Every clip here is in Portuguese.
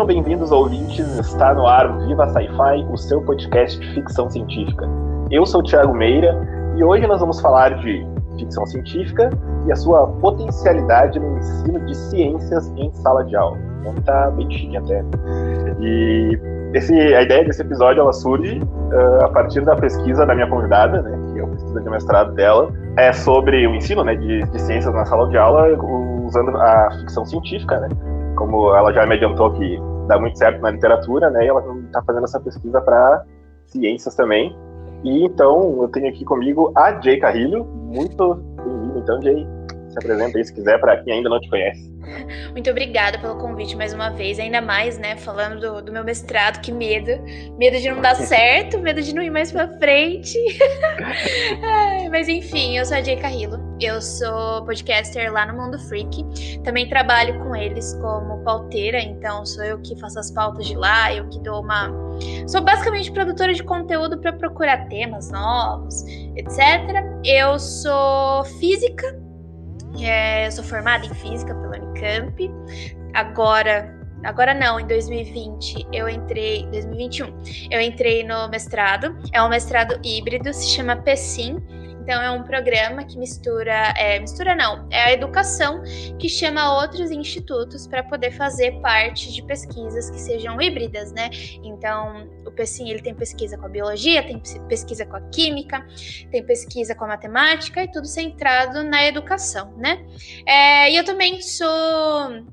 Sejam bem-vindos, ouvintes. Está no ar o Viva Sci-Fi, o seu podcast de ficção científica. Eu sou o Thiago Meira e hoje nós vamos falar de ficção científica e a sua potencialidade no ensino de ciências em sala de aula. Então tá bem chique até. E esse, a ideia desse episódio ela surge uh, a partir da pesquisa da minha convidada, né, que é a pesquisa de mestrado dela, é sobre o ensino né, de, de ciências na sala de aula usando a ficção científica, né? Como ela já me adiantou que dá muito certo na literatura, né? E ela está fazendo essa pesquisa para ciências também. E então eu tenho aqui comigo a Jay Carrilho. Muito bem-vindo, então, Jay. Se apresenta aí se quiser para quem ainda não te conhece. Muito obrigada pelo convite mais uma vez, ainda mais, né, falando do, do meu mestrado, que medo, medo de não dar certo, medo de não ir mais para frente. mas enfim, eu sou a Jay Carrillo, eu sou podcaster lá no Mundo Freak, também trabalho com eles como pauteira, então sou eu que faço as pautas de lá, eu que dou uma Sou basicamente produtora de conteúdo para procurar temas novos, etc. Eu sou física, é, eu sou formada em física pela Unicamp. Agora, agora não, em 2020 eu entrei, 2021, eu entrei no mestrado. É um mestrado híbrido, se chama PSIM então é um programa que mistura, é, mistura não, é a educação que chama outros institutos para poder fazer parte de pesquisas que sejam híbridas, né? Então o PECIM ele tem pesquisa com a biologia, tem pesquisa com a química, tem pesquisa com a matemática e tudo centrado na educação, né? É, e eu também sou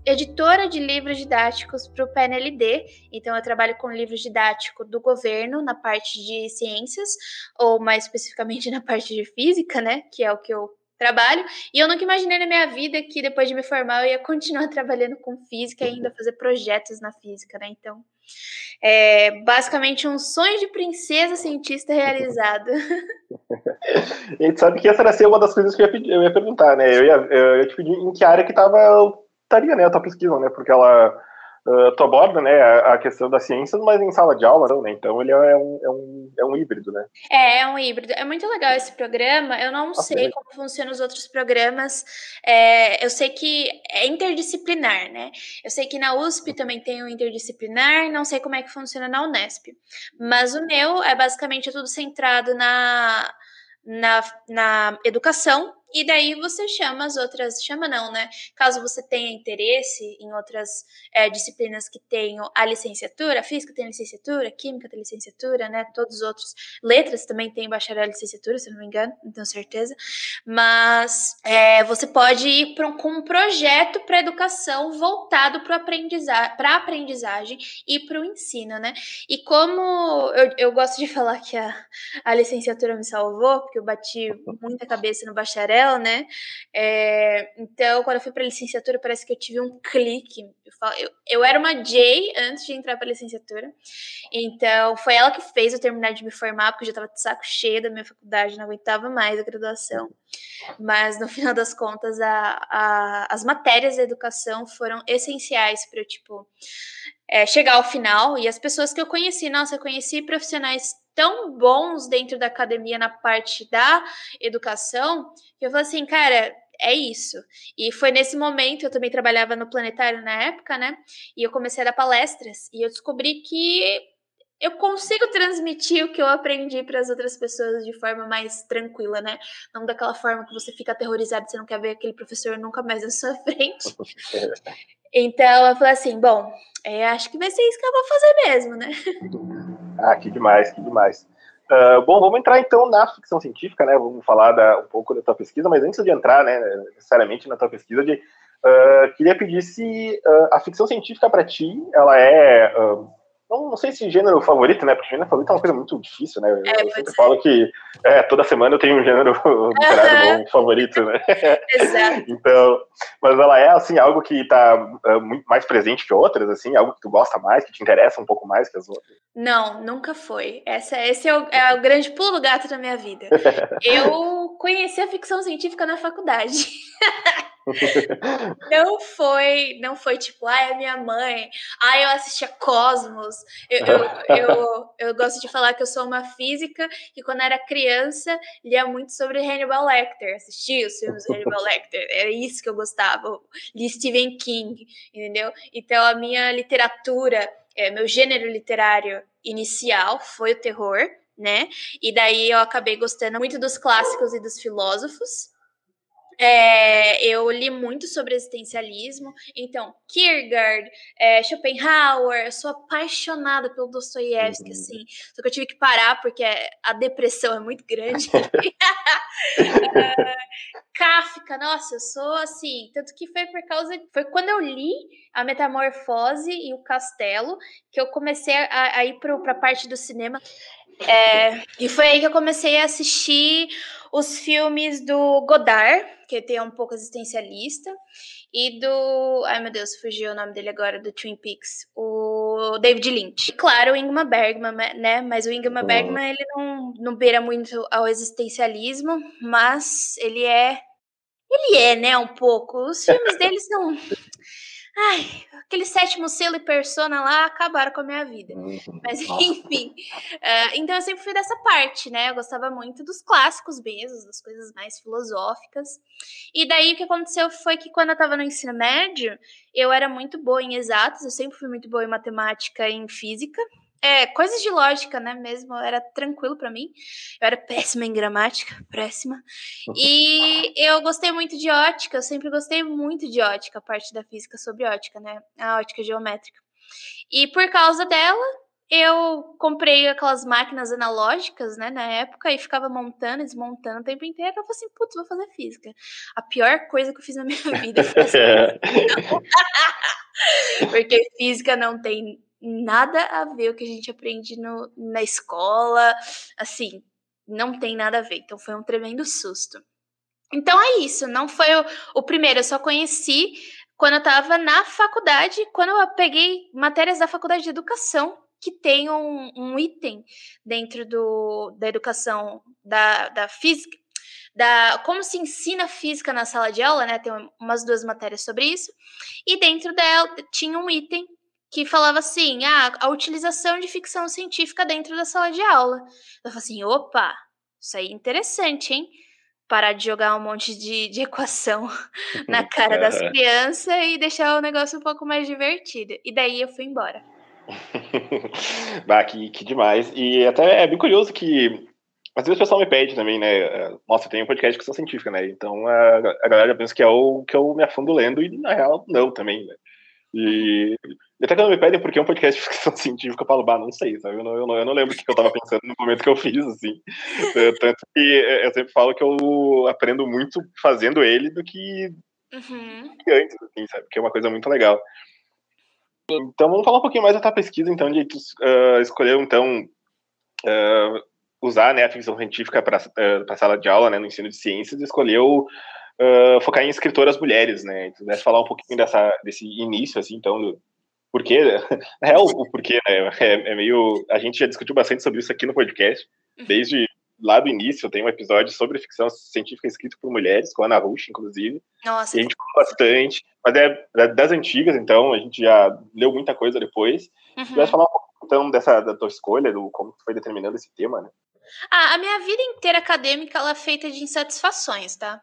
editora de livros didáticos para o PNLD, então eu trabalho com livros didáticos do governo na parte de ciências, ou mais especificamente na parte de física, né? Que é o que eu trabalho. E eu nunca imaginei na minha vida que depois de me formar eu ia continuar trabalhando com física e ainda fazer projetos na física, né? Então, é basicamente um sonho de princesa cientista realizado. a gente sabe que essa era ser uma das coisas que eu ia, eu ia perguntar, né? Eu ia, eu ia te pedir em que área que tava, estaria, né, a tua pesquisa, né? Porque ela uh, tu aborda né, a, a, questão das ciências, mas em sala de aula não, né? Então ele é um, é, um, é um híbrido, né? É, é um híbrido. É muito legal esse programa. Eu não sei como funcionam os outros programas. É, eu sei que é interdisciplinar, né? Eu sei que na USP também tem um interdisciplinar, não sei como é que funciona na Unesp. Mas o meu é basicamente tudo centrado na, na, na educação e daí você chama as outras, chama não, né? Caso você tenha interesse em outras é, disciplinas que tenham a licenciatura, física tem licenciatura, química tem licenciatura, né? Todos os outros, letras também tem bacharel e licenciatura, se não me engano, não tenho certeza. Mas é, você pode ir pra com um projeto para educação voltado para aprendizagem, para aprendizagem e para o ensino, né? E como eu, eu gosto de falar que a, a licenciatura me salvou, porque eu bati muita cabeça no bacharel né? É, então, quando eu fui para licenciatura, parece que eu tive um clique. Eu, falo, eu, eu era uma J antes de entrar para licenciatura, então foi ela que fez eu terminar de me formar, porque eu já estava de saco cheio da minha faculdade, não aguentava mais a graduação. Mas no final das contas, a, a, as matérias da educação foram essenciais para eu, tipo, é, chegar ao final. E as pessoas que eu conheci, nossa, eu conheci profissionais tão bons dentro da academia na parte da educação, que eu falei assim, cara, é isso. E foi nesse momento, eu também trabalhava no planetário na época, né? E eu comecei a dar palestras e eu descobri que eu consigo transmitir o que eu aprendi para as outras pessoas de forma mais tranquila, né? Não daquela forma que você fica aterrorizado, você não quer ver aquele professor nunca mais na sua frente. então eu falei assim, bom, é, acho que vai ser isso que eu vou fazer mesmo, né? Ah, que demais, que demais. Uh, bom, vamos entrar então na ficção científica, né? Vamos falar da, um pouco da tua pesquisa, mas antes de entrar, né, necessariamente na tua pesquisa, de, uh, queria pedir se uh, a ficção científica para ti, ela é não, não sei se gênero favorito, né? Porque gênero favorito é uma coisa muito difícil, né? Eu, é, eu sempre falo que é, toda semana eu tenho um gênero bom favorito, né? Exato. então, mas ela é, assim, algo que está uh, muito mais presente que outras, assim? Algo que tu gosta mais, que te interessa um pouco mais que as outras? Não, nunca foi. Essa, esse é o, é o grande pulo do gato da minha vida. eu conheci a ficção científica na faculdade. não foi, não foi tipo, ai, é minha mãe, ai, eu assistia Cosmos. Eu, eu, eu, eu, gosto de falar que eu sou uma física que quando era criança lia muito sobre Hannibal Lecter, assistia os filmes do Hannibal Lecter, era isso que eu gostava. Li Stephen King, entendeu? Então a minha literatura, é, meu gênero literário inicial foi o terror, né? E daí eu acabei gostando muito dos clássicos e dos filósofos. É, eu li muito sobre existencialismo, então Kierkegaard, é, Schopenhauer, eu sou apaixonada pelo Dostoiévski, uhum. assim, só que eu tive que parar porque a depressão é muito grande. uh, Kafka, nossa, eu sou assim, tanto que foi por causa, foi quando eu li a Metamorfose e o Castelo que eu comecei a, a ir para a parte do cinema. É, e foi aí que eu comecei a assistir os filmes do Godard, que tem um pouco existencialista, e do. Ai meu Deus, fugiu o nome dele agora, do Twin Peaks. O David Lynch. Claro, o Ingmar Bergman, né? Mas o Ingmar oh. Bergman, ele não, não beira muito ao existencialismo, mas ele é. Ele é, né, um pouco. Os filmes dele são. Ai, aquele sétimo selo e persona lá acabaram com a minha vida. Uhum. Mas enfim. Uh, então eu sempre fui dessa parte, né? Eu gostava muito dos clássicos mesmo, das coisas mais filosóficas. E daí o que aconteceu foi que quando eu tava no ensino médio, eu era muito boa em exatos, eu sempre fui muito boa em matemática e em física. É, coisas de lógica, né, mesmo, era tranquilo para mim. Eu era péssima em gramática, péssima. E eu gostei muito de ótica, eu sempre gostei muito de ótica, a parte da física sobre ótica, né, a ótica geométrica. E por causa dela, eu comprei aquelas máquinas analógicas, né, na época, e ficava montando e desmontando o tempo inteiro. Eu falei assim, putz, vou fazer física. A pior coisa que eu fiz na minha vida foi Porque física não tem nada a ver o que a gente aprende no, na escola, assim, não tem nada a ver. Então foi um tremendo susto. Então é isso, não foi o, o primeiro, eu só conheci quando eu estava na faculdade, quando eu peguei matérias da faculdade de educação, que tem um, um item dentro do, da educação da, da física, da como se ensina física na sala de aula, né? Tem umas duas matérias sobre isso. E dentro dela tinha um item que falava assim: ah, a utilização de ficção científica dentro da sala de aula. Eu falei assim: opa, isso aí é interessante, hein? Parar de jogar um monte de, de equação na cara das crianças e deixar o negócio um pouco mais divertido. E daí eu fui embora. bah, que, que demais. E até é bem curioso que às vezes o pessoal me pede também, né? Nossa, tem um podcast de ficção científica, né? Então a, a galera pensa que é o que eu me afundo lendo, e na real, não também, né? E até quando me pedem por que é um podcast de ficção científica, eu falo, bah, não sei, sabe? Eu não, eu não, eu não lembro o que eu tava pensando no momento que eu fiz, assim. É, tanto que eu sempre falo que eu aprendo muito fazendo ele do que, uhum. antes, assim, sabe? Que é uma coisa muito legal. Então, vamos falar um pouquinho mais da tua pesquisa, então, de tu uh, escolheu, então, uh, usar né, a ficção científica para uh, a sala de aula, né, no ensino de ciências, e escolheu uh, focar em escritoras mulheres, né? Tu pudesse falar um pouquinho dessa, desse início, assim, então, do porquê, é o, o porquê, né? É, é, meio, a gente já discutiu bastante sobre isso aqui no podcast, uhum. desde lá do início, tem um episódio sobre ficção científica escrito por mulheres, com a Ana Rush, inclusive. Nossa. E a gente falou bastante, mas é, das antigas, então, a gente já leu muita coisa depois. Uhum. Pudesse falar um pouco, então, dessa, da tua escolha, do como tu foi determinando esse tema, né? Ah, a minha vida inteira acadêmica, ela é feita de insatisfações, tá?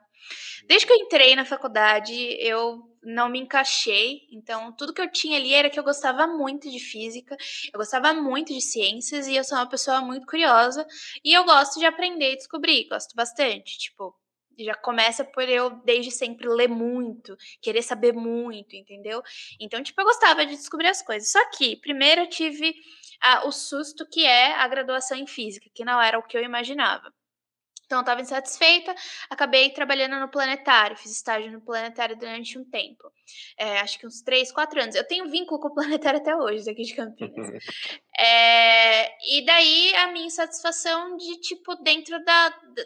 Desde que eu entrei na faculdade, eu não me encaixei. Então, tudo que eu tinha ali era que eu gostava muito de física, eu gostava muito de ciências e eu sou uma pessoa muito curiosa e eu gosto de aprender e descobrir, gosto bastante. Tipo, já começa por eu desde sempre ler muito, querer saber muito, entendeu? Então, tipo, eu gostava de descobrir as coisas. Só que, primeiro eu tive ah, o susto que é a graduação em física, que não era o que eu imaginava. Então, eu estava insatisfeita, acabei trabalhando no planetário, fiz estágio no planetário durante um tempo. É, acho que uns três, quatro anos. Eu tenho vínculo com o planetário até hoje, daqui de Campinas. é, e daí a minha insatisfação de, tipo, dentro da. da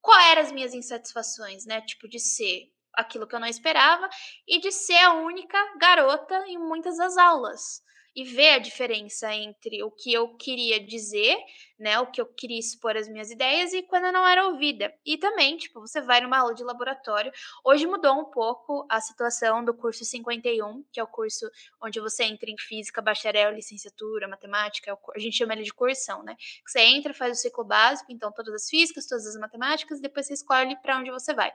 qual eram as minhas insatisfações, né? Tipo, de ser aquilo que eu não esperava e de ser a única garota em muitas das aulas. E ver a diferença entre o que eu queria dizer, né, o que eu queria expor as minhas ideias e quando eu não era ouvida. E também, tipo, você vai numa aula de laboratório. Hoje mudou um pouco a situação do curso 51, que é o curso onde você entra em física, bacharel, licenciatura, matemática, é a gente chama ele de cursão, né? Você entra, faz o ciclo básico, então todas as físicas, todas as matemáticas, depois você escolhe para onde você vai.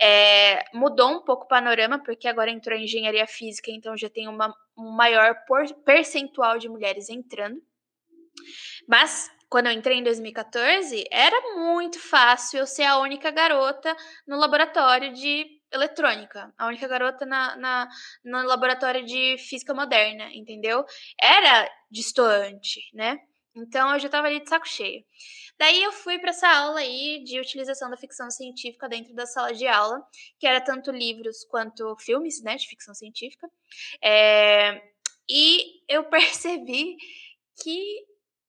É, mudou um pouco o panorama, porque agora entrou em engenharia física, então já tem uma, um maior percentual de mulheres entrando. Mas quando eu entrei em 2014, era muito fácil eu ser a única garota no laboratório de eletrônica, a única garota na, na, no laboratório de física moderna, entendeu? Era distoante, né? Então eu já tava ali de saco cheio. Daí eu fui para essa aula aí de utilização da ficção científica dentro da sala de aula, que era tanto livros quanto filmes, né, de ficção científica. É, e eu percebi que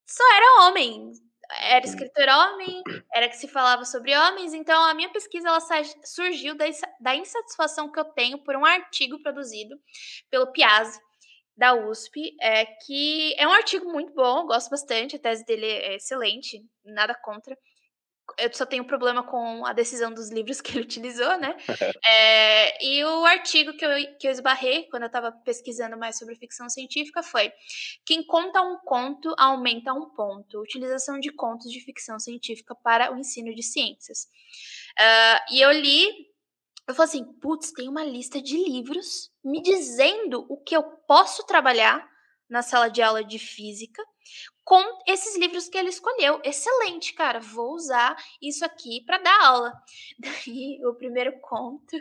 só era homem. Era escritor homem, era que se falava sobre homens, então a minha pesquisa ela surgiu da insatisfação que eu tenho por um artigo produzido pelo Piazzi, da USP, é, que é um artigo muito bom, gosto bastante, a tese dele é excelente, nada contra. Eu só tenho problema com a decisão dos livros que ele utilizou, né? é, e o artigo que eu, que eu esbarrei quando eu estava pesquisando mais sobre ficção científica foi: Quem conta um conto aumenta um ponto. Utilização de contos de ficção científica para o ensino de ciências. Uh, e eu li eu falei assim, putz, tem uma lista de livros me dizendo o que eu posso trabalhar na sala de aula de física com esses livros que ele escolheu. Excelente, cara. Vou usar isso aqui para dar aula. Daí, o primeiro conto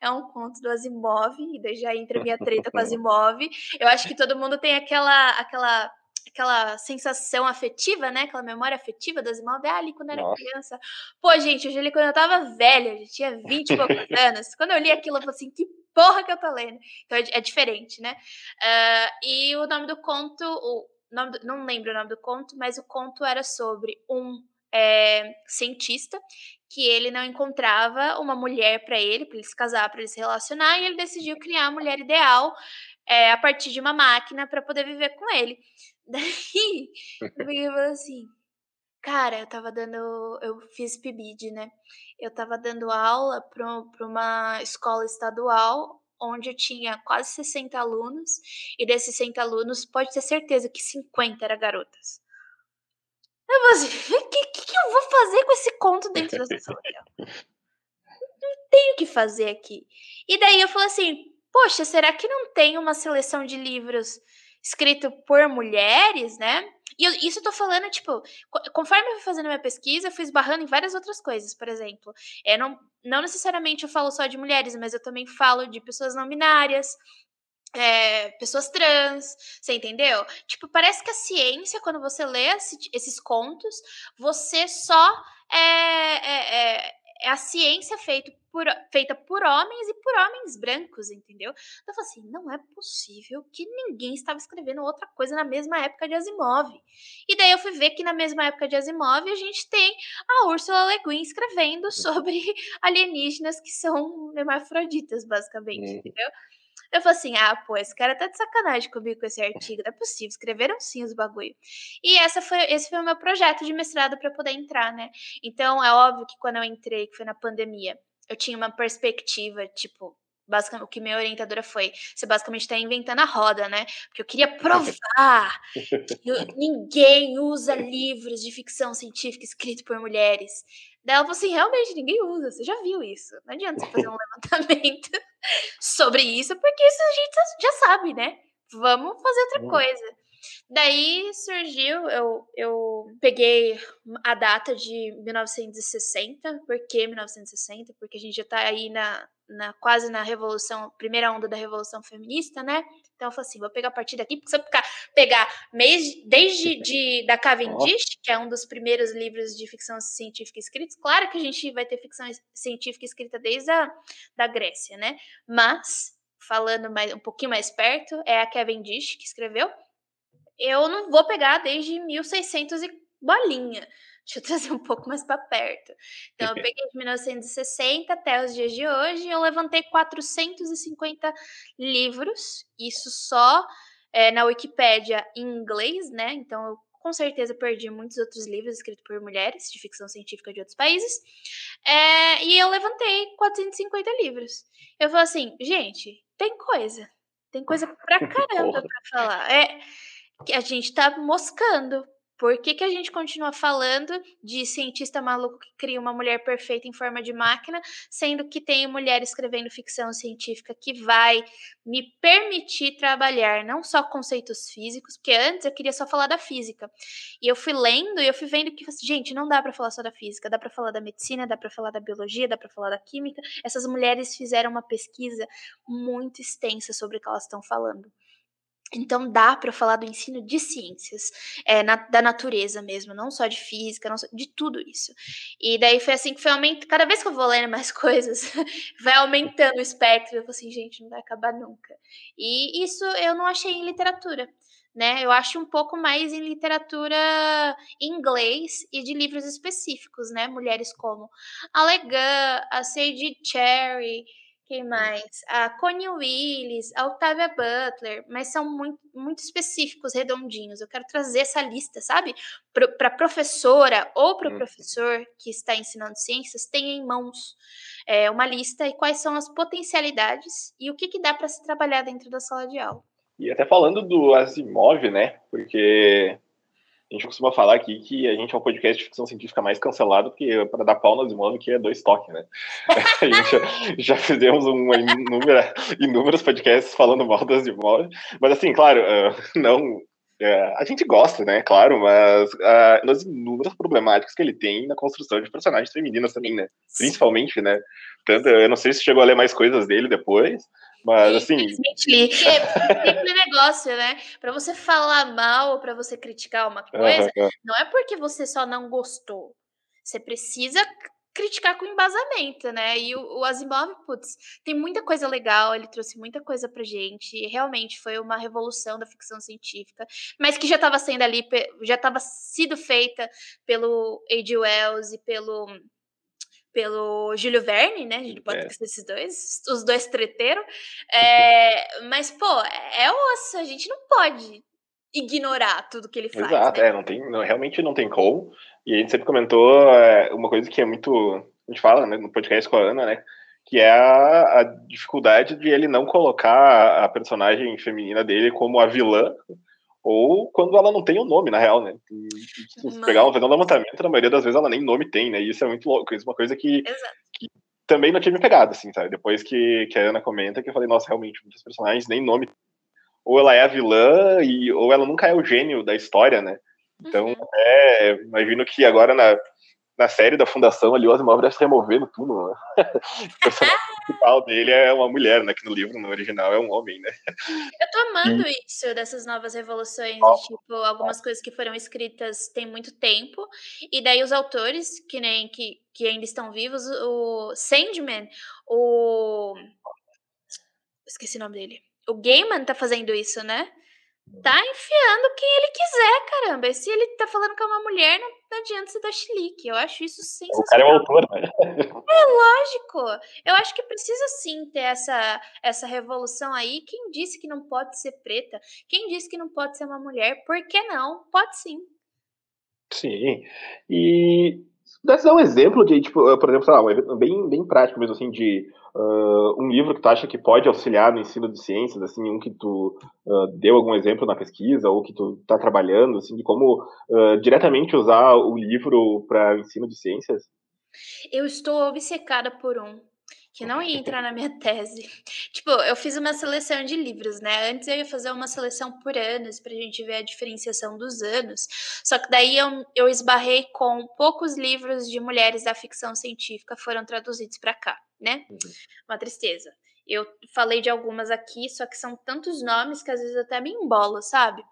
é um conto do Asimov, e daí já entra minha treta com Asimov. Eu acho que todo mundo tem aquela aquela aquela sensação afetiva, né? Aquela memória afetiva das imóveis. Ah, ali quando eu era Nossa. criança. Pô, gente, eu já li quando eu tava velha, já tinha 20 e poucos anos. Quando eu li aquilo, eu falei assim, que porra que eu tô lendo? Então é, é diferente, né? Uh, e o nome do conto, o nome do, não lembro o nome do conto, mas o conto era sobre um é, cientista que ele não encontrava uma mulher para ele, para ele se casar, para ele se relacionar, e ele decidiu criar a mulher ideal é, a partir de uma máquina para poder viver com ele. Daí, eu peguei e falei assim, cara, eu tava dando, eu fiz PIBID, né? Eu tava dando aula para uma escola estadual onde eu tinha quase 60 alunos, e desses 60 alunos, pode ter certeza que 50 eram garotas. Eu falei assim, o que, que, eu vou fazer com esse conto dentro dessa sala Não tenho o que fazer aqui. E daí eu falei assim, poxa, será que não tem uma seleção de livros escrito por mulheres, né? E isso eu tô falando, tipo, conforme eu fui fazendo minha pesquisa, eu fui esbarrando em várias outras coisas, por exemplo. É, não, não necessariamente eu falo só de mulheres, mas eu também falo de pessoas não binárias, é, pessoas trans, você entendeu? Tipo, parece que a ciência, quando você lê esse, esses contos, você só é, é, é, é a ciência feita por, feita por homens e por homens brancos, entendeu? Então eu falei assim, não é possível que ninguém estava escrevendo outra coisa na mesma época de Asimov. E daí eu fui ver que na mesma época de Asimov a gente tem a Ursula Le Guin escrevendo sobre alienígenas que são hermafroditas, basicamente, uhum. entendeu? Eu falei assim: ah, pô, esse cara tá de sacanagem comigo com esse artigo, não é possível, escreveram sim os bagulho. E essa foi, esse foi o meu projeto de mestrado para poder entrar, né? Então é óbvio que quando eu entrei, que foi na pandemia, eu tinha uma perspectiva, tipo, basicamente, o que minha orientadora foi, você basicamente está inventando a roda, né? Porque eu queria provar que ninguém usa livros de ficção científica escritos por mulheres. Daí ela falou assim, realmente, ninguém usa, você já viu isso. Não adianta você fazer um levantamento sobre isso, porque isso a gente já sabe, né? Vamos fazer outra coisa. Daí surgiu, eu, eu peguei a data de 1960. Por que 1960? Porque a gente já tá aí na, na quase na revolução, primeira onda da revolução feminista, né? Então eu falei assim, vou pegar a partir daqui, porque se eu pegar, pegar mês, desde de, da Cavendish, que é um dos primeiros livros de ficção científica escritos, claro que a gente vai ter ficção científica escrita desde a da Grécia, né? Mas, falando mais, um pouquinho mais perto, é a Cavendish que escreveu. Eu não vou pegar desde 1600 e bolinha. Deixa eu trazer um pouco mais para perto. Então, eu peguei de 1960 até os dias de hoje, eu levantei 450 livros, isso só é, na Wikipédia em inglês, né? Então eu com certeza perdi muitos outros livros escritos por mulheres de ficção científica de outros países. É, e eu levantei 450 livros. Eu falei assim, gente, tem coisa. Tem coisa pra caramba pra falar. É que a gente tá moscando. Por que, que a gente continua falando de cientista maluco que cria uma mulher perfeita em forma de máquina, sendo que tem mulher escrevendo ficção científica que vai me permitir trabalhar não só conceitos físicos, porque antes eu queria só falar da física. E eu fui lendo e eu fui vendo que, gente, não dá para falar só da física, dá para falar da medicina, dá para falar da biologia, dá para falar da química. Essas mulheres fizeram uma pesquisa muito extensa sobre o que elas estão falando. Então dá para falar do ensino de ciências, é, na, da natureza mesmo, não só de física, só, de tudo isso. E daí foi assim que foi aumentando, cada vez que eu vou lendo mais coisas, vai aumentando o espectro, eu falo assim, gente, não vai acabar nunca. E isso eu não achei em literatura, né? Eu acho um pouco mais em literatura em inglês e de livros específicos, né? Mulheres como a Legan, a Sadie Cherry, quem mais? A Connie Willis, a Octavia Butler, mas são muito, muito específicos, redondinhos. Eu quero trazer essa lista, sabe? Para a professora ou para o uhum. professor que está ensinando ciências, tenha em mãos é, uma lista e quais são as potencialidades e o que, que dá para se trabalhar dentro da sala de aula. E até falando do Asimov, né? Porque a gente costuma falar aqui que a gente é o podcast de ficção científica mais cancelado, porque para dar pau no Asimov, que é dois toques, né? a gente já, já fizemos uma inúmera, inúmeros podcasts falando mal do Asimov, mas assim, claro, uh, não... Uh, a gente gosta, né? Claro, mas uh, nas inúmeras problemáticas que ele tem na construção de personagens femininas também, né? Principalmente, né? Tanto, eu não sei se chegou a ler mais coisas dele depois, mas assim. Infelizmente, é aquele negócio, né? Para você falar mal ou para você criticar uma coisa, uhum. não é porque você só não gostou. Você precisa criticar com embasamento, né? E o, o Asimov, putz, tem muita coisa legal, ele trouxe muita coisa pra gente. Realmente foi uma revolução da ficção científica, mas que já estava sendo ali, já estava sido feita pelo A.G. Wells e pelo pelo Júlio Verne, né? A gente pode é. ser esses dois, os dois treteiros. É, mas, pô, é osso, a gente não pode ignorar tudo que ele faz. Exato, né? é, não tem, não, realmente não tem como. E a gente sempre comentou é, uma coisa que é muito. A gente fala né, no podcast com a Ana, né? Que é a, a dificuldade de ele não colocar a personagem feminina dele como a vilã ou quando ela não tem o um nome, na real, né? Se você pegar fazer um levantamento, na maioria das vezes ela nem nome tem, né? E isso é muito louco, isso é uma coisa que, que também não tinha me pegado, assim, sabe? Depois que, que a Ana comenta, que eu falei, nossa, realmente, muitos personagens nem nome. Ou ela é a vilã, e, ou ela nunca é o gênio da história, né? Então, uhum. é, imagino que agora na, na série da Fundação ali, o Asimov deve se removendo tudo, né? o personagem principal dele é uma mulher, né? Que no livro, no original, é um homem, né? Eu tô amando isso, dessas novas revoluções, oh. de, tipo, algumas coisas que foram escritas tem muito tempo, e daí os autores, que nem que, que ainda estão vivos, o Sandman, o... Esqueci o nome dele. O Gaiman tá fazendo isso, né? Tá enfiando quem ele quiser, caramba. E se ele tá falando que é uma mulher, não, não adianta você dar chilique. Eu acho isso sensacional. O cara é o autor, né? É lógico. Eu acho que precisa sim ter essa, essa revolução aí. Quem disse que não pode ser preta? Quem disse que não pode ser uma mulher? Por que não? Pode sim. Sim. E pudesse dar um exemplo de, tipo, por exemplo, sei lá, bem, bem prático mesmo, assim, de uh, um livro que tu acha que pode auxiliar no ensino de ciências, assim, um que tu uh, deu algum exemplo na pesquisa ou que tu está trabalhando, assim, de como uh, diretamente usar o livro para ensino de ciências? Eu estou obcecada por um que não ia entrar na minha tese. Tipo, eu fiz uma seleção de livros, né? Antes eu ia fazer uma seleção por anos pra gente ver a diferenciação dos anos. Só que daí eu, eu esbarrei com poucos livros de mulheres da ficção científica foram traduzidos para cá, né? Uhum. Uma tristeza. Eu falei de algumas aqui, só que são tantos nomes que às vezes até me embolo, sabe?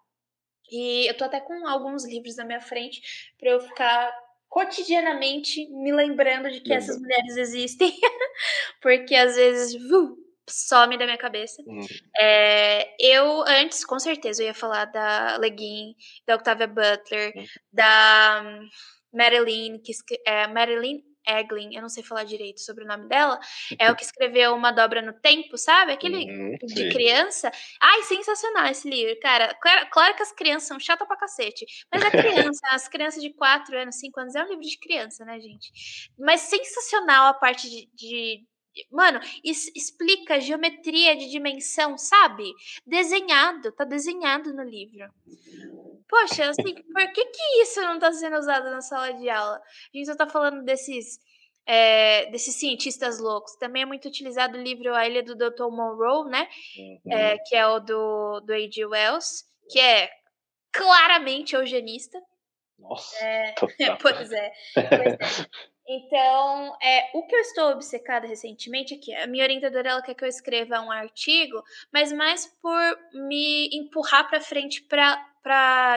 E eu tô até com alguns livros na minha frente para eu ficar cotidianamente me lembrando de que Lembra. essas mulheres existem, porque às vezes uh, some da minha cabeça. Uhum. É, eu, antes, com certeza, eu ia falar da Leguin, da Octavia Butler, uhum. da um, Marilyn, que é, Marilyn Eglin, eu não sei falar direito sobre o nome dela, é o que escreveu Uma Dobra no Tempo, sabe? Aquele Uhum, de criança. Ai, sensacional esse livro, cara. Claro, claro que as crianças são chatas pra cacete, mas é criança, as crianças de 4 anos, 5 anos, é um livro de criança, né, gente? Mas sensacional a parte de. de- Mano, explica geometria de dimensão, sabe? Desenhado, tá desenhado no livro. Poxa, assim, por que que isso não tá sendo usado na sala de aula? A gente só tá falando desses, é, desses cientistas loucos. Também é muito utilizado o livro A Ilha do Dr. Monroe, né? Uhum. É, que é o do, do A.G. Wells, que é claramente eugenista. Nossa, É, pois é, pois é. Então, é, o que eu estou obcecada recentemente é que a minha orientadora ela quer que eu escreva um artigo, mas mais por me empurrar para frente para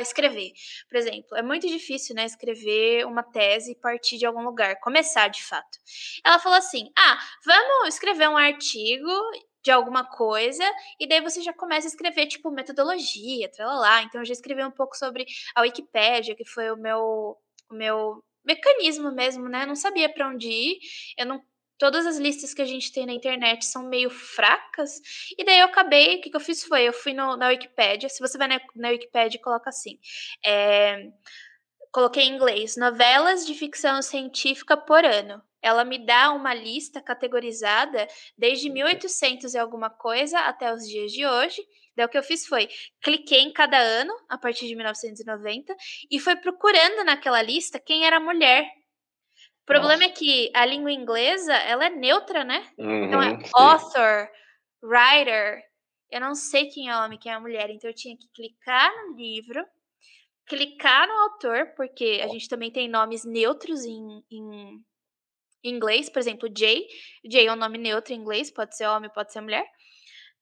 escrever. Por exemplo, é muito difícil, né, escrever uma tese e partir de algum lugar, começar de fato. Ela falou assim: "Ah, vamos escrever um artigo de alguma coisa e daí você já começa a escrever tipo metodologia, lá. Então eu já escrevi um pouco sobre a Wikipédia, que foi o meu o meu mecanismo mesmo, né? Eu não sabia para onde ir. Eu não todas as listas que a gente tem na internet são meio fracas. E daí eu acabei, o que, que eu fiz foi, eu fui no, na Wikipédia. Se você vai na, na Wikipédia, coloca assim. É, coloquei em inglês, novelas de ficção científica por ano. Ela me dá uma lista categorizada desde 1800 e alguma coisa até os dias de hoje. Daí o que eu fiz foi, cliquei em cada ano, a partir de 1990, e foi procurando naquela lista quem era mulher. O problema Nossa. é que a língua inglesa, ela é neutra, né? Então é Uhum, sim. author, writer. Eu não sei quem é homem, quem é mulher. Então eu tinha que clicar no livro, clicar no autor, porque a gente também tem nomes neutros em, em inglês. Por exemplo, Jay. Jay é um nome neutro em inglês, pode ser homem, pode ser mulher.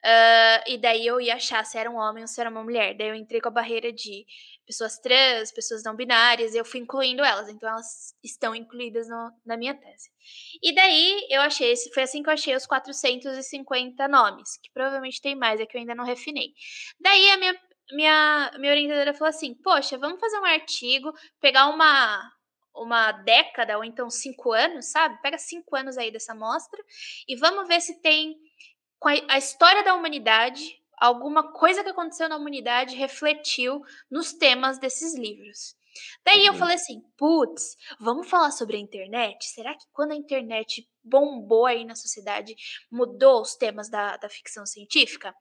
Ah, e daí eu ia achar se era um homem ou se era uma mulher. Daí eu entrei com a barreira de pessoas trans, pessoas não binárias, eu fui incluindo elas. Então elas estão incluídas no- na minha tese. E daí eu achei, foi assim que eu achei os 450 nomes, que provavelmente tem mais, é que eu ainda não refinei. Daí a minha, minha, minha orientadora falou assim: Poxa, vamos fazer um artigo, pegar uma. Uma década ou então cinco anos, sabe? Pega cinco anos aí dessa amostra e vamos ver se tem com a, história da humanidade, alguma coisa que aconteceu na humanidade refletiu nos temas desses livros. Daí eu Uhum. falei assim, putz, vamos falar sobre a internet? Será que quando a internet bombou aí na sociedade, mudou os temas da, da ficção científica?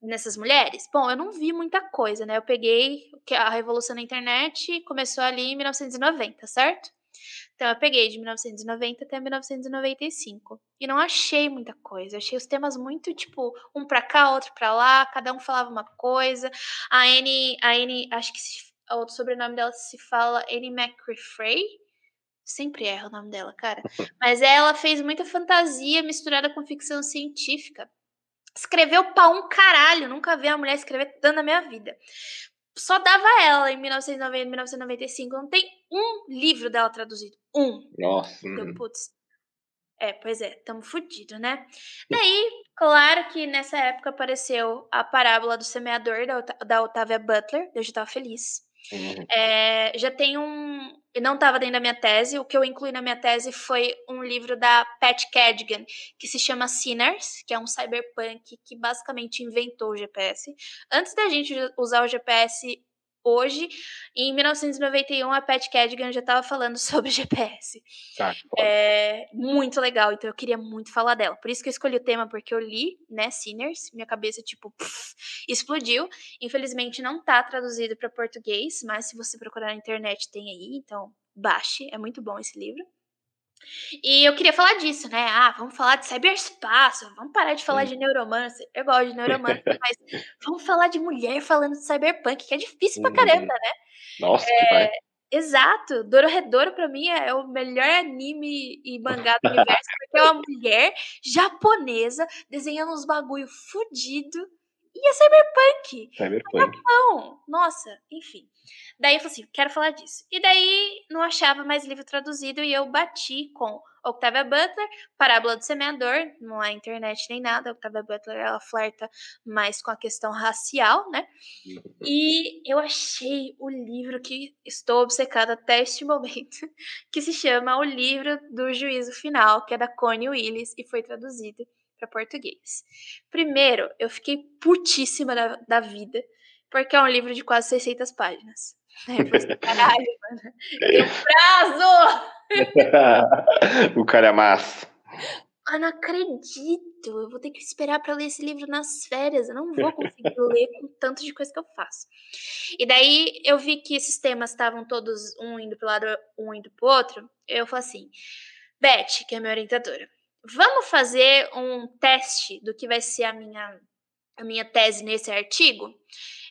Nessas mulheres? Bom, eu não vi muita coisa, né? Eu peguei que a revolução na internet começou ali em 1990, certo? Então eu peguei de 1990 até 1995 e não achei muita coisa. Achei os temas muito tipo um pra cá, outro pra lá, cada um falava uma coisa. A Anne, a Anne, acho que se, o sobrenome dela se fala Annie McCaffrey. Sempre erro o nome dela, cara. Mas ela fez muita fantasia misturada com ficção científica. Escreveu pra um caralho. Nunca vi uma mulher escrever tanto na minha vida. Só dava ela em 1990, 1995. Não tem um livro dela traduzido. Um. Nossa. Então, uhum. putz. É, pois é, tamo fudido, né? Daí, claro que nessa época apareceu a parábola do semeador da, Ota- da Otávia Butler. Eu já tava feliz. Uhum. É, já tem um. e Não estava dentro da minha tese. O que eu incluí na minha tese foi um livro da Pat Cadigan, que se chama Sinners, que é um cyberpunk que basicamente inventou o GPS. Antes da gente usar o GPS hoje, em 1991, a Pat Cadigan já estava falando sobre GPS. Tá. É muito legal, então eu queria muito falar dela. Por isso que eu escolhi o tema, porque eu li, né, Sinners, minha cabeça, tipo, pff, explodiu. Infelizmente não tá traduzido para português, mas se você procurar na internet tem aí, então baixe, é muito bom esse livro. E eu queria falar disso, né? Ah, vamos falar de cyberespaço, vamos parar de falar de neuromancer. Eu gosto de neuromancer, mas vamos falar de mulher falando de cyberpunk, que é difícil pra Uhum. caramba, Nossa, que vai. Exato, Dororedoro pra mim é o melhor anime e mangá do universo, porque é uma mulher japonesa desenhando uns bagulho fudido e é cyberpunk. Cyberpunk. Não, nossa, enfim. Daí eu falei assim, quero falar disso. E daí não achava mais livro traduzido e eu bati com Octavia Butler, Parábola do Semeador, não é internet nem nada, Octavia Butler ela flerta mais com a questão racial, né? E eu achei o livro que estou obcecada até este momento, que se chama O Livro do Juízo Final, que é da Connie Willis e foi traduzido para português. Primeiro, eu fiquei putíssima da, da vida, porque é um livro de quase 600 páginas. É, caralho, mano. Tem prazo! o cara é massa. Eu não acredito. Eu vou ter que esperar para ler esse livro nas férias. Eu não vou conseguir ler com tanto de coisa que eu faço. E daí eu vi que esses temas estavam todos um indo pro lado, um indo pro outro. Eu falei assim: Beth, que é minha orientadora, vamos fazer um teste do que vai ser a minha, a minha tese nesse artigo?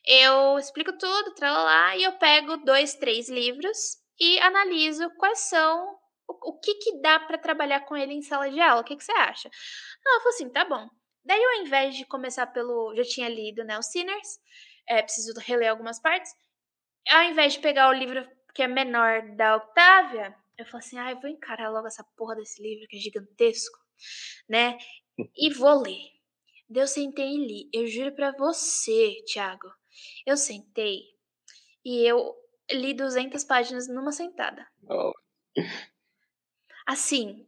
Eu explico tudo, lá e eu pego dois, três livros e analiso quais são o, o que que dá para trabalhar com ele em sala de aula. O que, que você acha? Não, eu falei assim, tá bom. Daí, ao invés de começar pelo. Já tinha lido, né? O Sinners, é, preciso reler algumas partes. Ao invés de pegar o livro que é menor da Octávia, eu falei assim, ah, eu vou encarar logo essa porra desse livro que é gigantesco, né? E vou ler. Eu sentei e li. Eu juro para você, Thiago, eu sentei e eu li 200 páginas numa sentada. Oh. Assim,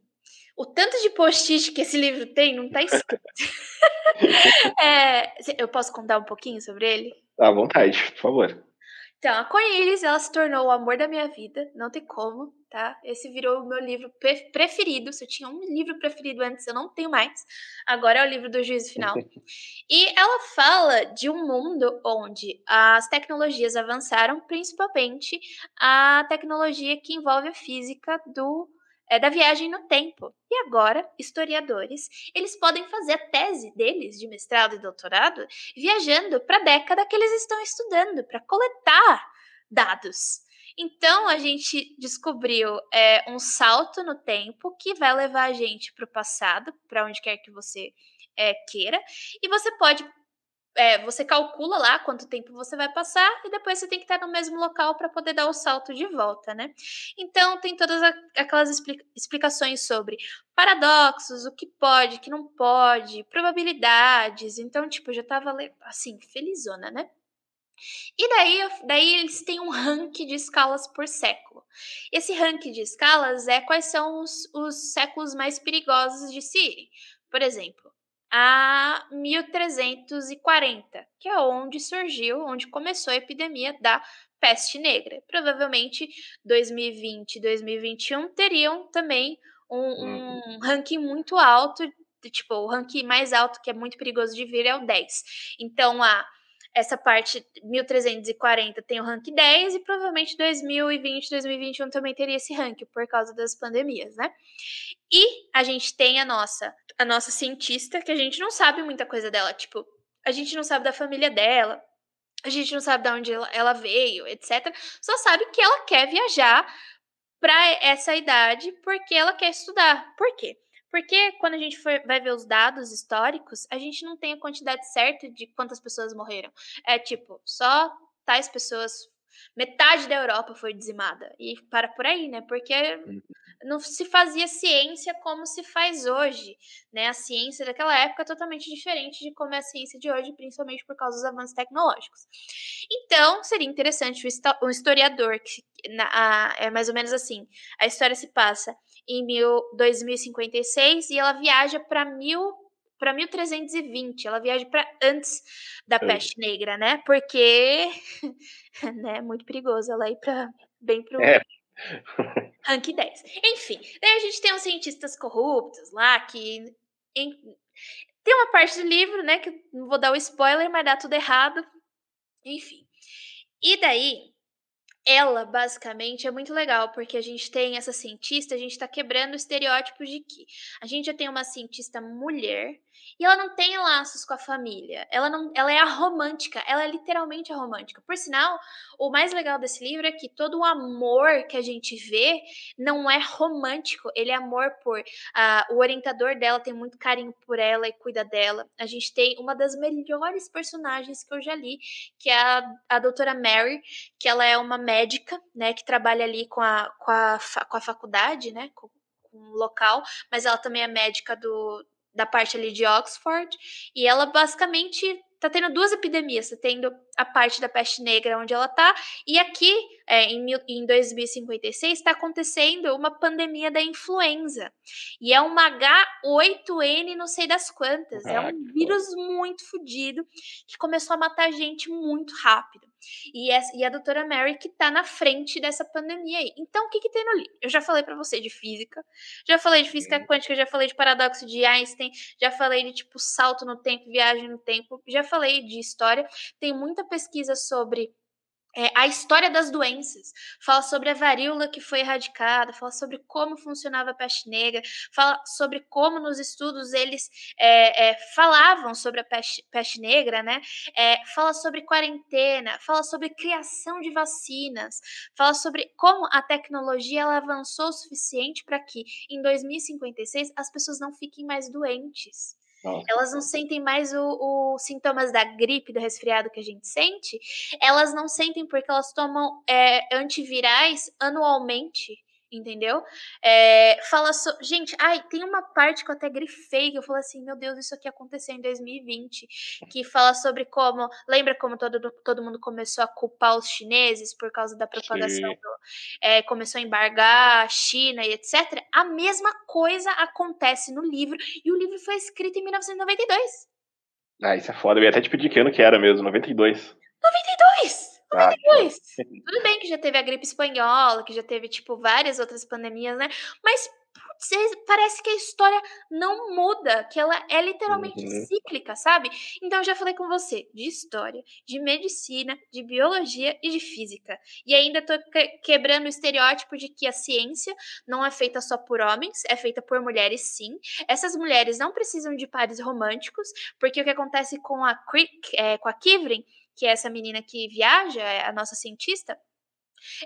o tanto de post-it que esse livro tem não tá escrito. é, eu posso contar um pouquinho sobre ele? À vontade, por favor. Então, a Cornelius, ela se tornou o amor da minha vida, não tem como, tá? Esse virou o meu livro preferido. Se eu tinha um livro preferido antes, eu não tenho mais. Agora é o livro do juízo final. e ela fala de um mundo onde as tecnologias avançaram, principalmente a tecnologia que envolve a física do é, da viagem no tempo. E agora, historiadores, eles podem fazer a tese deles de mestrado e doutorado viajando para a década que eles estão estudando, para coletar dados. Então a gente descobriu é, um salto no tempo que vai levar a gente para o passado, para onde quer que você é, queira, e você pode é, você calcula lá quanto tempo você vai passar e depois você tem que estar no mesmo local para poder dar o salto de volta, né? Então tem todas aquelas explicações sobre paradoxos, o que pode, o que não pode, probabilidades. Então, tipo, eu já tava assim, felizona, né? E daí, daí eles têm um ranking de escalas por século. Esse ranking de escalas é quais são os, os séculos mais perigosos de Siri. Por exemplo, a 1340, que é onde surgiu, onde começou a epidemia da peste negra. Provavelmente 2020 e 2021 teriam também um, um uhum. ranking muito alto, tipo, o ranking mais alto que é muito perigoso de vir é o 10. Então, a essa parte 1340 tem o rank 10 e provavelmente 2020, 2021 também teria esse rank por causa das pandemias, né? E a gente tem a nossa, a nossa cientista, que a gente não sabe muita coisa dela, tipo, a gente não sabe da família dela, a gente não sabe de onde ela veio, etc. Só sabe que ela quer viajar para essa idade porque ela quer estudar. Por quê? Porque quando a gente for, vai ver os dados históricos, a gente não tem a quantidade certa de quantas pessoas morreram. É tipo, só tais pessoas. Metade da Europa foi dizimada. E para por aí, né? Porque uhum. não se fazia ciência como se faz hoje. Né? A ciência daquela época é totalmente diferente de como é a ciência de hoje, principalmente por causa dos avanços tecnológicos. Então, seria interessante um historiador que na, a, é mais ou menos assim: a história se passa em 2056 e ela viaja para mil para 1320, ela viaja para antes da peste negra, né? Porque né, é muito perigoso ela ir para bem pro é. rank 10. Enfim, daí a gente tem uns cientistas corruptos lá que em, tem uma parte do livro, né, que não vou dar o spoiler, mas dá tudo errado. Enfim. E daí ela, basicamente, é muito legal, porque a gente tem essa cientista, a gente está quebrando estereótipos de que a gente já tem uma cientista mulher e ela não tem laços com a família. Ela não, ela é a romântica, ela é literalmente a romântica. Por sinal, o mais legal desse livro é que todo o amor que a gente vê não é romântico, ele é amor por uh, o orientador dela tem muito carinho por ela e cuida dela. A gente tem uma das melhores personagens que eu já li, que é a, a doutora Mary, que ela é uma médica, né, que trabalha ali com a, com a, com a faculdade, né, com, com o local, mas ela também é médica do, da parte ali de Oxford, e ela basicamente tá tendo duas epidemias, tá tendo a parte da peste negra onde ela tá, e aqui, é, em, em 2056, está acontecendo uma pandemia da influenza. E é uma H8N não sei das quantas. é um vírus muito fodido que começou a matar gente muito rápido. E, essa, e a doutora Mary que tá na frente dessa pandemia aí. Então, o que, que tem no livro? Eu já falei para você de física, já falei de física quântica, já falei de paradoxo de Einstein, já falei de tipo salto no tempo, viagem no tempo, já falei de história. Tem muita pesquisa sobre é, a história das doenças, fala sobre a varíola que foi erradicada, fala sobre como funcionava a peste negra, fala sobre como nos estudos eles é, é, falavam sobre a peste, peste negra, né? É, fala sobre quarentena, fala sobre criação de vacinas, fala sobre como a tecnologia ela avançou o suficiente para que em 2056 as pessoas não fiquem mais doentes. Elas não sentem mais os sintomas da gripe, do resfriado que a gente sente. Elas não sentem porque elas tomam é, antivirais anualmente entendeu? É, fala so... Gente, ai, tem uma parte que eu até grifei, que eu falei assim, meu Deus, isso aqui aconteceu em 2020, que fala sobre como, lembra como todo, todo mundo começou a culpar os chineses por causa da propagação, do, é, começou a embargar a China e etc. A mesma coisa acontece no livro, e o livro foi escrito em 1992. Ah, isso é foda, eu ia até te pedir que ano que era mesmo, 92. 92! Ah, Tudo bem que já teve a gripe espanhola, que já teve, tipo, várias outras pandemias, né? Mas putz, parece que a história não muda, que ela é literalmente uhum. cíclica, sabe? Então eu já falei com você de história, de medicina, de biologia e de física. E ainda tô que quebrando o estereótipo de que a ciência não é feita só por homens, é feita por mulheres sim. Essas mulheres não precisam de pares românticos, porque o que acontece com a, Crick, é, com a Kivrin que é essa menina que viaja, é a nossa cientista,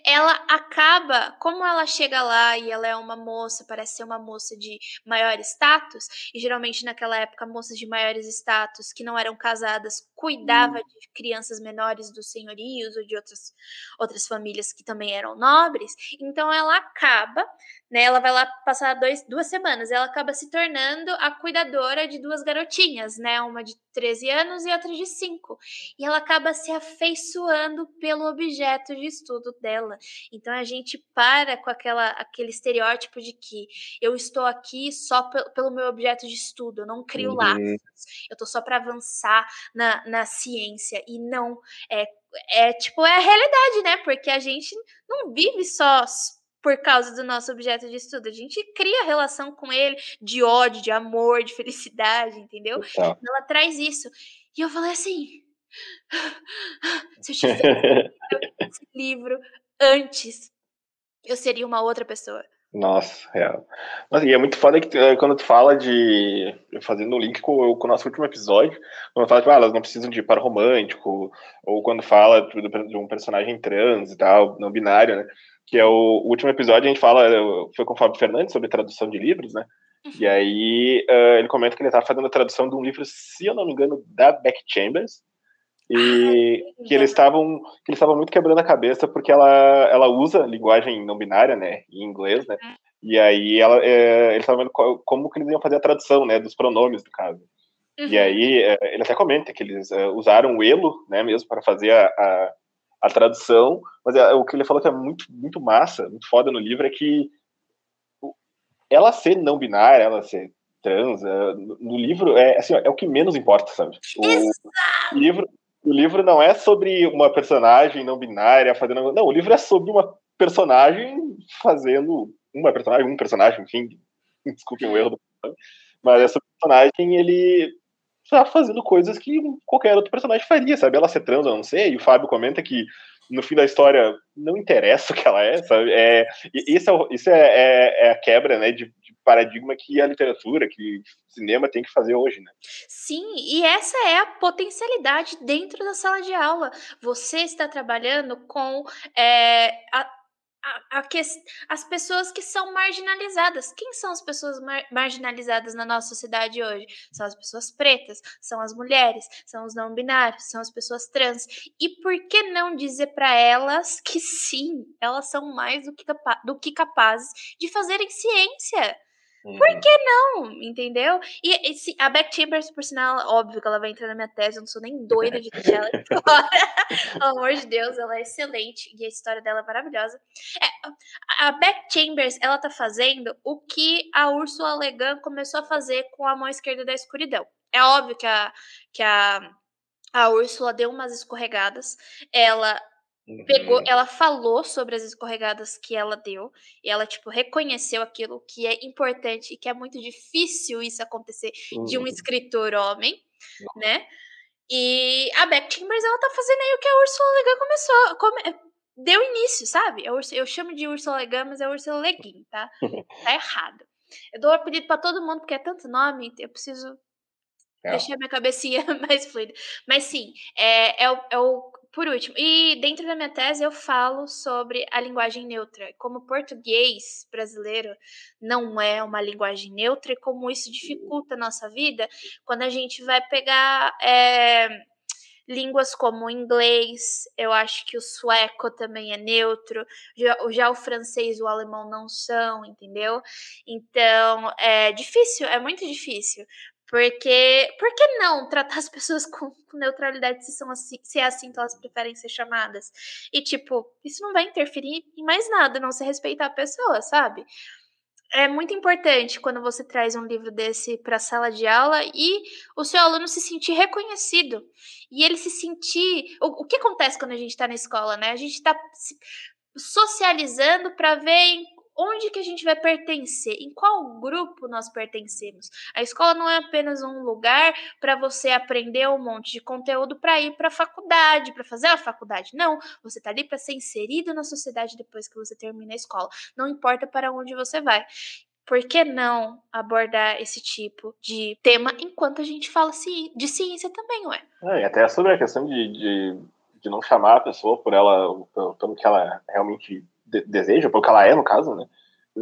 ela acaba, como ela chega lá e ela é uma moça, parece ser uma moça de maior status, e geralmente naquela época moças de maiores status que não eram casadas cuidava hum. de crianças menores dos senhorios ou de outras, outras famílias que também eram nobres, então ela acaba né? Ela vai lá passar dois, duas semanas. Ela acaba se tornando a cuidadora de duas garotinhas, né? Uma de 13 anos e outra de 5. E ela acaba se afeiçoando pelo objeto de estudo dela. Então a gente para com aquela, aquele estereótipo de que eu estou aqui só pelo meu objeto de estudo, eu não crio uhum. laços, eu tô só para avançar na, na ciência. E não, é, é tipo, é a realidade, né? Porque a gente não vive só por causa do nosso objeto de estudo. A gente cria relação com ele de ódio, de amor, de felicidade, entendeu? Então. Ela traz isso. E eu falei assim: se eu tivesse esse livro antes, eu seria uma outra pessoa. Nossa, real. Mas, e é muito foda que eh, quando tu fala de. Fazendo um link com, com o nosso último episódio, quando fala tipo, ah, elas não precisam de par romântico, ou quando fala de um personagem trans e tal, não binário, né? Que é o, último episódio, a gente fala, foi com o Fábio Fernandes sobre tradução de livros, né? Uhum. E aí uh, ele comenta que ele estava fazendo a tradução de um livro, se eu não me engano, da Beck Chambers, e ah, que eles estavam que eles estavam muito quebrando a cabeça porque ela ela usa linguagem não binária, né, em inglês, né? Uhum. E aí ela é, eles estavam vendo como que eles iam fazer a tradução, né, dos pronomes do caso. Uhum. E aí é, ele até comenta que eles uh, usaram o elo, né, mesmo para fazer a, a a tradução, mas é, o que ele falou que é muito, muito massa, muito foda no livro é que ela ser não binária, ela ser trans, é, no livro é assim, é o que menos importa, sabe? O, livro, o livro não é sobre uma personagem não binária fazendo, não, o livro é sobre uma personagem fazendo uma personagem, um personagem, enfim, desculpem o erro do mas essa personagem ele tá fazendo coisas que qualquer outro personagem faria, sabe? Ela ser trans, eu não sei. E o Fábio comenta que no fim da história não interessa o que ela é, sabe? É, isso é, isso é, é, é a quebra, né, de, de, paradigma que a literatura, que o cinema tem que fazer hoje, né? Sim, e essa é a potencialidade dentro da sala de aula. Você está trabalhando com é, a, a, a que, as pessoas que são marginalizadas. Quem são as pessoas mar, marginalizadas na nossa sociedade hoje? São as pessoas pretas, são as mulheres, são os não binários, são as pessoas trans. E por que não dizer para elas que sim, elas são mais do que, do que capazes de fazerem ciência? Por uhum. que não? Entendeu? E esse, a Beck Chambers, por sinal, óbvio que ela vai entrar na minha tese, eu não sou nem doida de deixar ela fora. Pelo amor de Deus, ela é excelente e a história dela é maravilhosa. É, a Beck Chambers, ela tá fazendo o que a Ursula Le Guin começou a fazer com a mão esquerda da escuridão. É óbvio que a, que a, a Ursula deu umas escorregadas, ela Pegou, uhum. ela falou sobre as escorregadas que ela deu e ela tipo reconheceu aquilo que é importante e que é muito difícil isso acontecer uhum. de um uhum. escritor homem, uhum. né? E a Beck Chambers ela tá fazendo aí o que a Ursula Le Guin começou, come, deu início, sabe? Eu, eu chamo de Ursula Le Guin, mas é Ursula Le Guin, tá? tá errado. Eu dou apelido para todo mundo porque é tanto nome, eu preciso é. deixar minha cabecinha mais fluida. Mas sim, é, é, o, é o por último, e dentro da minha tese eu falo sobre a linguagem neutra, como o português brasileiro não é uma linguagem neutra e como isso dificulta a nossa vida quando a gente vai pegar é, línguas como o inglês, eu acho que o sueco também é neutro, já, já o francês e o alemão não são, entendeu? Então é difícil, é muito difícil, porque, por que não tratar as pessoas com, com, neutralidade se são assim, se é assim que elas preferem ser chamadas? E tipo, isso não vai interferir em mais nada, não se respeitar a pessoa, sabe? É muito importante quando você traz um livro desse para a sala de aula e o seu aluno se sentir reconhecido. E ele se sentir. O, o que acontece quando a gente está na escola, né? A gente está socializando para ver em onde que a gente vai pertencer, em qual grupo nós pertencemos. A escola não é apenas um lugar para você aprender um monte de conteúdo para ir para a faculdade, para fazer a faculdade. Não, você está ali para ser inserido na sociedade depois que você termina a escola. Não importa para onde você vai. Por que não abordar esse tipo de tema enquanto a gente fala de ciência também, ué? É, e até sobre a questão de, de, de não chamar a pessoa por ela, pelo que ela realmente de, deseja, porque ela é, no caso, né?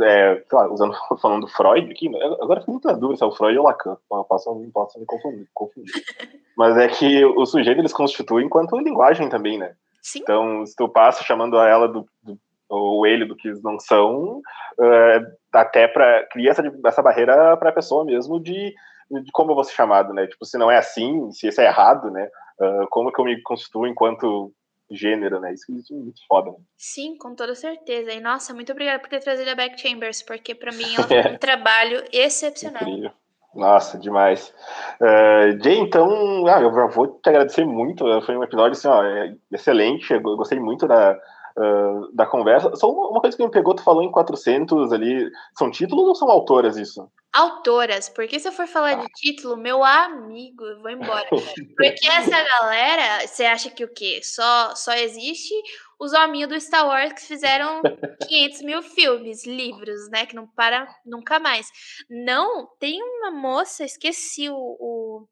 É, lá, usando, falando do Freud aqui, agora fico muito na dúvida se é o Freud ou o Lacan, posso, posso me confundir, confundir. Mas é que o sujeito eles constituem enquanto linguagem também, né? Sim. Então, se tu passa chamando a ela do, do ou ele do que eles não são, é, até para cria essa, essa barreira para a pessoa mesmo de, de como eu vou ser chamado, né? Tipo, se não é assim, se isso é errado, né? Uh, como que eu me constituo enquanto gênero, né? Isso, isso é muito foda, né? Sim, com toda certeza. E nossa, muito obrigada por ter trazido a Back Chambers, porque para mim é um trabalho excepcional. Incrível. Nossa, demais. Uh, Jay, então, ah, eu vou te agradecer muito. Foi um episódio assim, ó, é excelente. Eu gostei muito da, uh, da conversa. Só uma, uma, coisa que me pegou, tu falou em 400 ali. São títulos ou são autoras isso? Autoras, porque se eu for falar de título, meu amigo, eu vou embora. Porque essa galera, você acha que o quê? Só, só existe os hominhos do Star Wars que fizeram 500 mil filmes, livros, né? Que não para nunca mais. Não, tem uma moça, esqueci o, o,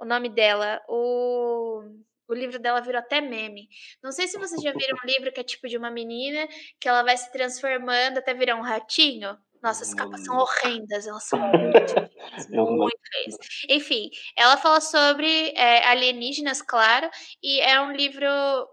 o nome dela, o o livro dela virou até meme. Não sei se vocês já viram um livro que é tipo de uma menina que ela vai se transformando até virar um ratinho. Nossa, as capas são horrendas, elas são muito feias, muito feias. Enfim, ela fala sobre é, alienígenas, claro, e é um livro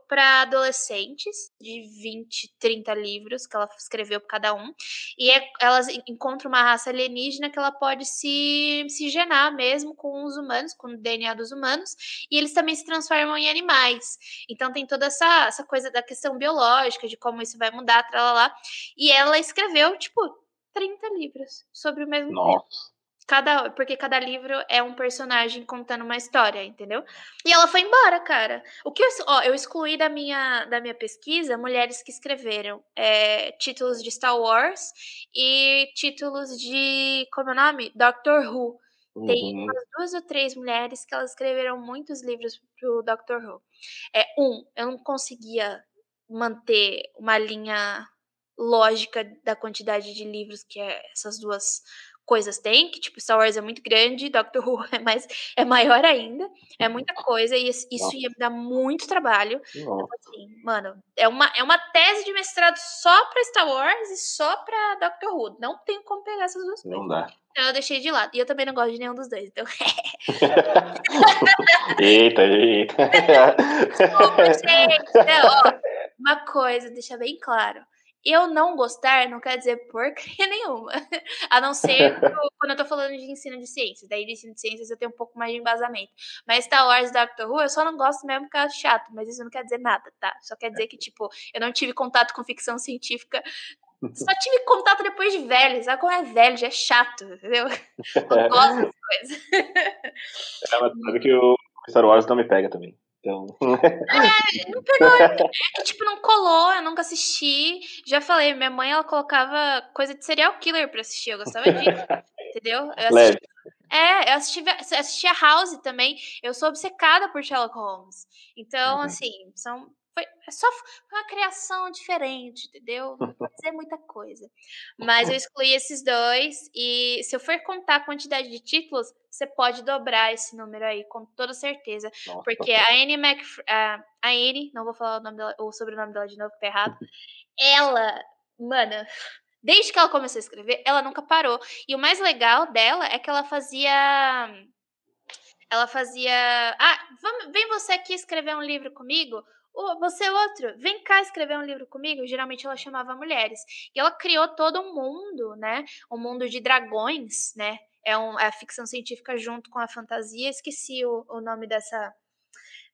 para adolescentes, de 20, 30 livros que ela escreveu por cada um. E é, elas encontram uma raça alienígena que ela pode se, se genar mesmo com os humanos, com o DNA dos humanos, e eles também se transformam em animais. Então tem toda essa, essa coisa da questão biológica, de como isso vai mudar, tralalá. E ela escreveu, tipo, 30 livros sobre o mesmo Nossa. tema. Cada, porque cada livro é um personagem contando uma história, entendeu? E ela foi embora, cara. O que eu, ó, eu excluí da minha, da minha pesquisa mulheres que escreveram é, títulos de Star Wars e títulos de. Como é o nome? Doctor Who. Tem uhum. umas duas ou três mulheres que elas escreveram muitos livros pro Doctor Who. É, um, eu não conseguia manter uma linha lógica da quantidade de livros que essas duas coisas têm, que tipo, Star Wars é muito grande, Doctor Who é, mais, é maior ainda, é muita coisa, e isso ia me dar muito trabalho. Então, assim, mano, é uma, é uma tese de mestrado só pra Star Wars e só pra Doctor Who. Não tem como pegar essas duas coisas. Não dá. Então eu deixei de lado. E eu também não gosto de nenhum dos dois, então. eita, eita. Desculpa, gente. Não, ó, uma coisa, deixa bem claro eu não gostar não quer dizer porcaria nenhuma. A não ser quando eu tô falando de ensino de ciências. Daí, de ensino de ciências, eu tenho um pouco mais de embasamento. Mas Star Wars e Doctor Who, eu só não gosto mesmo porque é chato. Mas isso não quer dizer nada, tá? Só quer dizer que, tipo, eu não tive contato com ficção científica. Só tive contato depois de velho. Sabe como é velho? Já é chato, entendeu? Não gosto das coisas. É, mas sabe que o Star Wars não me pega também. Então... É, não pegou. É que, tipo, não colou, eu nunca assisti. Já falei, minha mãe, ela colocava coisa de serial killer pra assistir, eu gostava disso. entendeu? Eu assisti, é, eu assisti, assistia House também. Eu sou obcecada por Sherlock Holmes. Então, uhum. assim, são foi é só uma criação diferente, entendeu? Não pode dizer muita coisa. Mas eu excluí esses dois. E se eu for contar a quantidade de títulos, você pode dobrar esse número aí, com toda certeza. Nossa, porque a Anne Mac, a, a Anne, não vou falar o, nome dela, o sobrenome dela de novo, que tá errado. Ela, mano, desde que ela começou a escrever, ela nunca parou. E o mais legal dela é que ela fazia. Ela fazia. Ah, vamos, vem você aqui escrever um livro comigo? Oh, você é outro, vem cá escrever um livro comigo. Geralmente ela chamava mulheres. E ela criou todo um mundo, né? Um mundo de dragões, né? É, um, é a ficção científica junto com a fantasia. Esqueci o, o nome dessa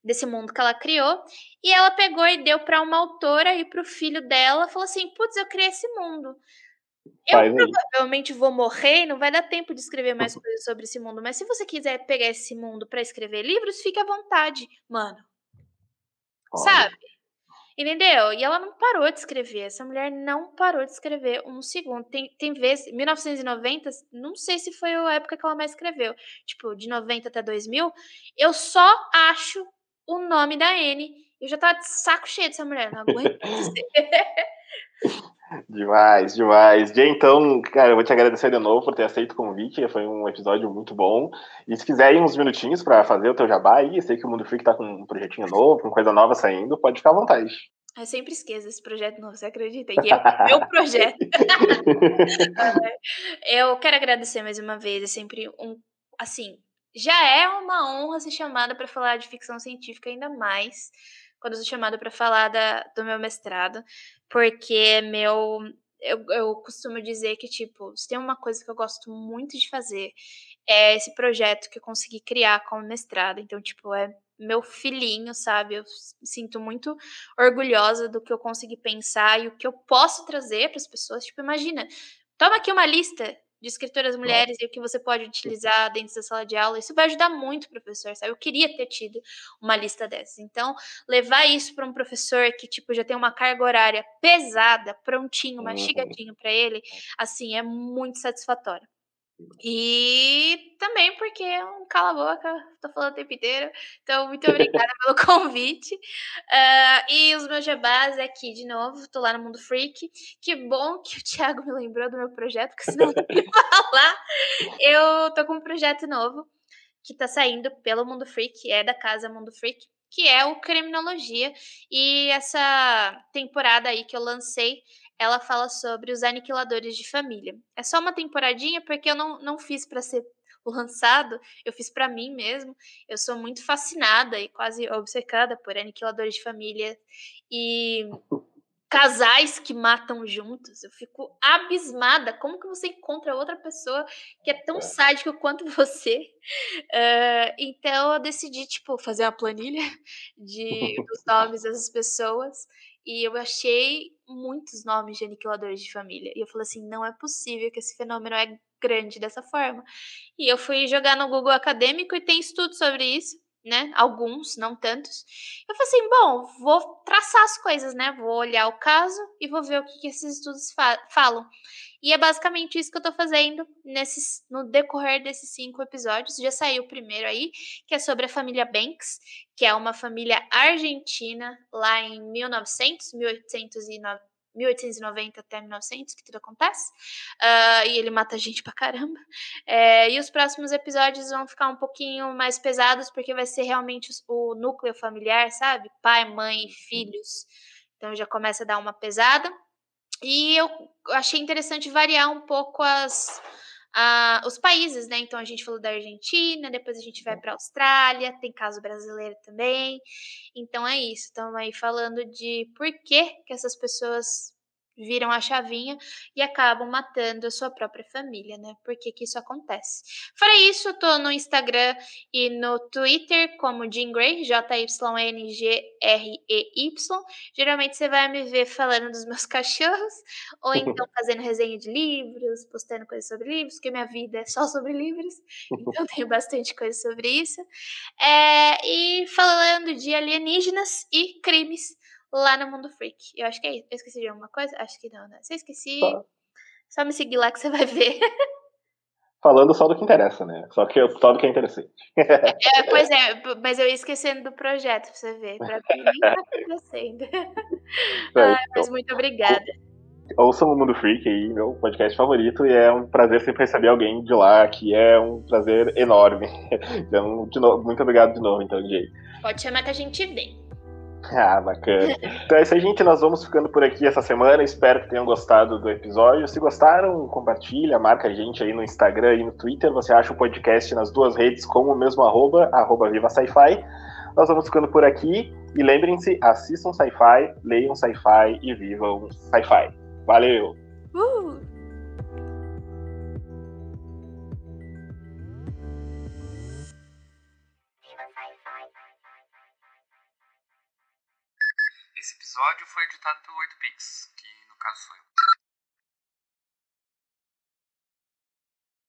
desse mundo que ela criou. E ela pegou e deu para uma autora e para o filho dela, falou assim: "Putz, eu criei esse mundo. Eu Faz provavelmente aí. vou morrer, não vai dar tempo de escrever mais coisas sobre esse mundo, mas se você quiser pegar esse mundo para escrever livros, fique à vontade, mano. Sabe? Entendeu? E ela não parou de escrever. Essa mulher não parou de escrever um segundo. Tem, tem vezes, 1990, não sei se foi a época que ela mais escreveu. Tipo, de 90 até 2000. Eu só acho o nome da Anne. Eu já tava de saco cheio dessa mulher. Não aguento Demais, demais. Jay, então, cara, eu vou te agradecer de novo por ter aceito o convite. Foi um episódio muito bom. E se quiser ir uns minutinhos para fazer o teu jabá aí, eu sei que o Mundo Freak tá com um projetinho novo, com coisa nova saindo, pode ficar à vontade. Eu sempre esqueço esse projeto novo, você acredita? E é meu projeto. eu quero agradecer mais uma vez. É sempre um. Assim, já é uma honra ser chamada para falar de ficção científica, ainda mais quando eu sou chamada para falar da, do meu mestrado, porque meu. Eu, eu costumo dizer que, tipo, se tem uma coisa que eu gosto muito de fazer, é esse projeto que eu consegui criar como mestrado. Então, tipo, é meu filhinho, sabe? Eu sinto muito orgulhosa do que eu consegui pensar e o que eu posso trazer para as pessoas. Tipo, imagina, toma aqui uma lista de escritoras mulheres e o que você pode utilizar dentro da sala de aula. Isso vai ajudar muito o professor, sabe? Eu queria ter tido uma lista dessas. Então, levar isso para um professor que tipo já tem uma carga horária pesada, prontinho, mastigadinho para ele, assim, é muito satisfatório. E também porque é um cala-boca, tô falando o tempo inteiro. Então, muito obrigada pelo convite. Uh, e os meus jabás aqui de novo, tô lá no Mundo Freak. Que bom que o Thiago me lembrou do meu projeto, porque senão eu ia falar. Eu tô com um projeto novo que tá saindo pelo Mundo Freak, é da casa Mundo Freak, que é o Criminologia. E essa temporada aí que eu lancei ela fala sobre os aniquiladores de família. É só uma temporadinha porque eu não, não fiz para ser lançado, eu fiz para mim mesmo. Eu sou muito fascinada e quase obcecada por aniquiladores de família e casais que matam juntos. Eu fico abismada. Como que você encontra outra pessoa que é tão é. sádica quanto você? Uh, então eu decidi, tipo, fazer uma planilha de, dos nomes dessas pessoas e eu achei muitos nomes de aniquiladores de família. E eu falei assim: não é possível que esse fenômeno é grande dessa forma. E eu fui jogar no Google Acadêmico e tem estudos sobre isso, né? Alguns, não tantos. Eu falei assim: bom, vou traçar as coisas, né? Vou olhar o caso e vou ver o que, que esses estudos fa falam. E é basicamente isso que eu tô fazendo nesses, no decorrer desses cinco episódios. Já saiu o primeiro aí, que é sobre a família Banks, que é uma família argentina lá em 1900, 1890 1890 até 1900, que tudo acontece. Uh, e ele mata gente pra caramba. É, e os próximos episódios vão ficar um pouquinho mais pesados, porque vai ser realmente o, o núcleo familiar, sabe? Pai, mãe, filhos. Então já começa a dar uma pesada. E eu achei interessante variar um pouco as uh, os países, né? Então a gente falou da Argentina, depois a gente vai para a Austrália, tem caso brasileiro também. Então é isso. Estamos aí falando de por que, que essas pessoas viram a chavinha e acabam matando a sua própria família, né? Por que, que isso acontece? Fora isso, eu tô no Instagram e no Twitter como Jean Grey, J-Y-N-G-R-E-Y. Geralmente você vai me ver falando dos meus cachorros, ou então fazendo resenha de livros, postando coisas sobre livros, porque minha vida é só sobre livros, então tenho bastante coisa sobre isso. É, e falando de alienígenas e crimes lá no Mundo Freak. Eu acho que é isso. Eu esqueci de alguma coisa? Acho que não, né? Se eu esqueci, só, só me seguir lá que você vai ver. Falando só do que interessa, né? Só, que, só do que é interessante. É, pois é, mas eu ia esquecendo do projeto, pra você ver. Pra mim nem tá acontecendo. É, Ai, mas muito obrigada. Ouçam o Mundo Freak aí, meu podcast favorito, e é um prazer sempre receber alguém de lá, que é um prazer enorme. Então, de novo, muito obrigado de novo, então, Jay. Pode chamar que a gente vem. Ah, bacana. Então é isso aí, gente. Nós vamos ficando por aqui essa semana. Espero que tenham gostado do episódio. Se gostaram, compartilha, marca a gente aí no Instagram e no Twitter. Você acha o podcast nas duas redes como o mesmo arroba, arroba Viva Sci-Fi. Nós vamos ficando por aqui. E lembrem-se, assistam Sci-Fi, leiam Sci-Fi e vivam Sci-Fi. Valeu! Uh! Episódio foi editado pelo 8pix, que no caso sou eu.